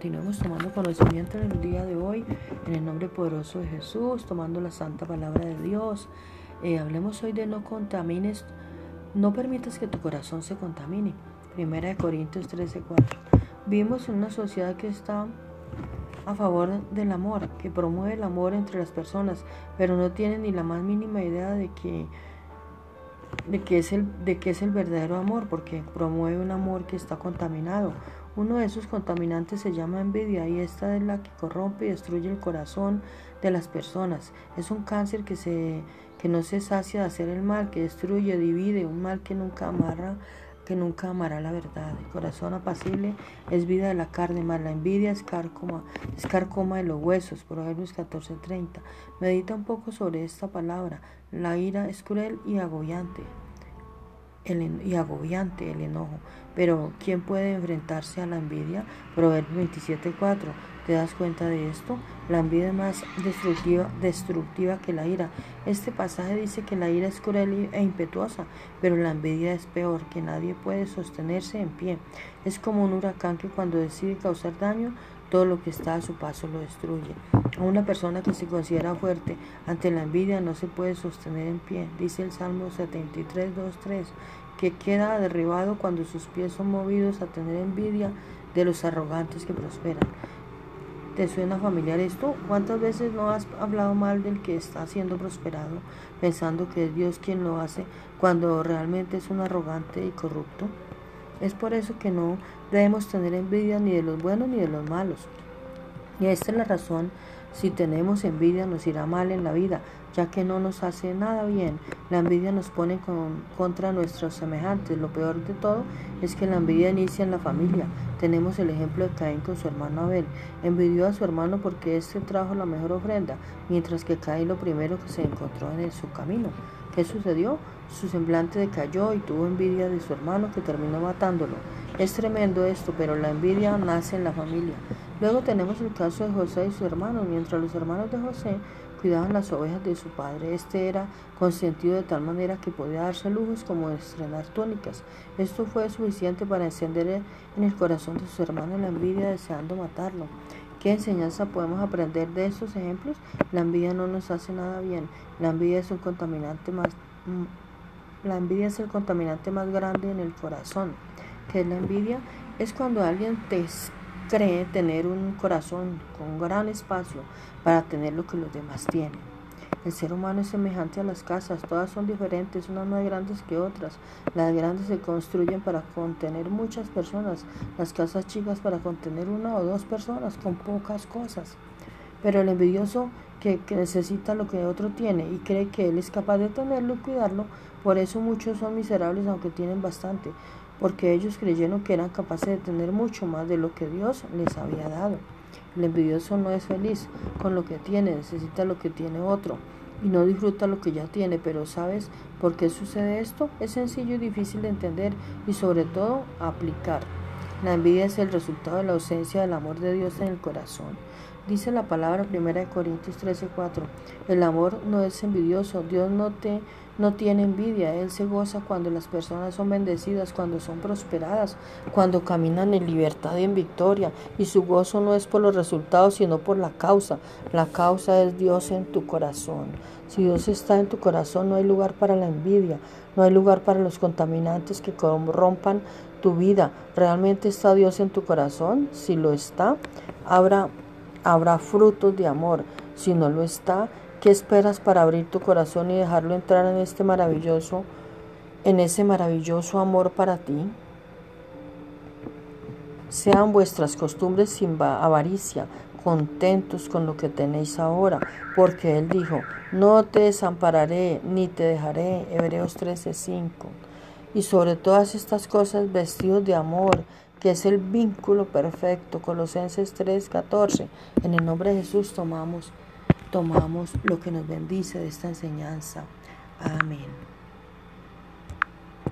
continuemos tomando conocimiento en el día de hoy, en el nombre poderoso de Jesús, tomando la santa palabra de Dios. Eh, hablemos hoy de no contamines, no permitas que tu corazón se contamine. Primera de Corintios 13, 4. Vivimos en una sociedad que está a favor del amor, que promueve el amor entre las personas, pero no tiene ni la más mínima idea de que de qué es el de qué es el verdadero amor, porque promueve un amor que está contaminado. Uno de esos contaminantes se llama envidia y esta es la que corrompe y destruye el corazón de las personas. Es un cáncer que se que no se sacia de hacer el mal, que destruye, divide, un mal que nunca amarra que nunca amará la verdad. El corazón apacible es vida de la carne, más la envidia es carcoma, es carcoma de los huesos. Proverbios 14:30. Medita un poco sobre esta palabra. La ira es cruel y agobiante. El, y agobiante el enojo. Pero ¿quién puede enfrentarse a la envidia? Proverbios 27:4. ¿Te das cuenta de esto? La envidia es más destructiva, destructiva que la ira. Este pasaje dice que la ira es cruel e impetuosa, pero la envidia es peor, que nadie puede sostenerse en pie. Es como un huracán que cuando decide causar daño, todo lo que está a su paso lo destruye. Una persona que se considera fuerte ante la envidia no se puede sostener en pie, dice el Salmo 73, 2, 3, que queda derribado cuando sus pies son movidos a tener envidia de los arrogantes que prosperan. ¿Te suena familiar esto? ¿Cuántas veces no has hablado mal del que está siendo prosperado, pensando que es Dios quien lo hace, cuando realmente es un arrogante y corrupto? Es por eso que no debemos tener envidia ni de los buenos ni de los malos. Y esta es la razón, si tenemos envidia nos irá mal en la vida, ya que no nos hace nada bien. La envidia nos pone con, contra nuestros semejantes. Lo peor de todo es que la envidia inicia en la familia. Tenemos el ejemplo de Caín con su hermano Abel. Envidió a su hermano porque éste trajo la mejor ofrenda, mientras que Caín lo primero que se encontró en su camino. ¿Qué sucedió? Su semblante decayó y tuvo envidia de su hermano que terminó matándolo. Es tremendo esto, pero la envidia nace en la familia. Luego tenemos el caso de José y su hermano. Mientras los hermanos de José cuidaban las ovejas de su padre, este era consentido de tal manera que podía darse lujos como estrenar túnicas. Esto fue suficiente para encender en el corazón de su hermano la envidia deseando matarlo. ¿Qué enseñanza podemos aprender de estos ejemplos? La envidia no nos hace nada bien. La envidia es un contaminante más mm, la envidia es el contaminante más grande en el corazón. ¿Qué es la envidia? Es cuando alguien te cree tener un corazón con gran espacio para tener lo que los demás tienen. El ser humano es semejante a las casas, todas son diferentes, unas más grandes que otras. Las grandes se construyen para contener muchas personas, las casas chicas para contener una o dos personas con pocas cosas. Pero el envidioso que, que, necesita lo que otro tiene y cree que él es capaz de tenerlo y cuidarlo, por eso muchos son miserables aunque tienen bastante porque ellos creyeron que eran capaces de tener mucho más de lo que Dios les había dado. El envidioso no es feliz con lo que tiene, necesita lo que tiene otro y no disfruta lo que ya tiene, pero ¿sabes por qué sucede esto? Es sencillo y difícil de entender y sobre todo aplicar. La envidia es el resultado de la ausencia del amor de Dios en el corazón. Dice la palabra 1 Corintios 13:4. El amor no es envidioso. Dios no te no tiene envidia. Él se goza cuando las personas son bendecidas, cuando son prosperadas, cuando caminan en libertad y en victoria. Y su gozo no es por los resultados, sino por la causa. La causa es Dios en tu corazón. Si Dios está en tu corazón, no hay lugar para la envidia, no hay lugar para los contaminantes que corrompan tu vida. ¿Realmente está Dios en tu corazón? Si lo está, habrá habrá frutos de amor. Si no lo está, ¿qué esperas para abrir tu corazón y dejarlo entrar en este maravilloso, en ese maravilloso amor para ti? Sean vuestras costumbres sin avaricia, contentos con lo que tenéis ahora, porque Él dijo, no te desampararé ni te dejaré, Hebreos 13:5. Y sobre todas estas cosas vestidos de amor, que es el vínculo perfecto. Colosenses 3:14. En el nombre de Jesús tomamos tomamos lo que nos bendice de esta enseñanza. Amén.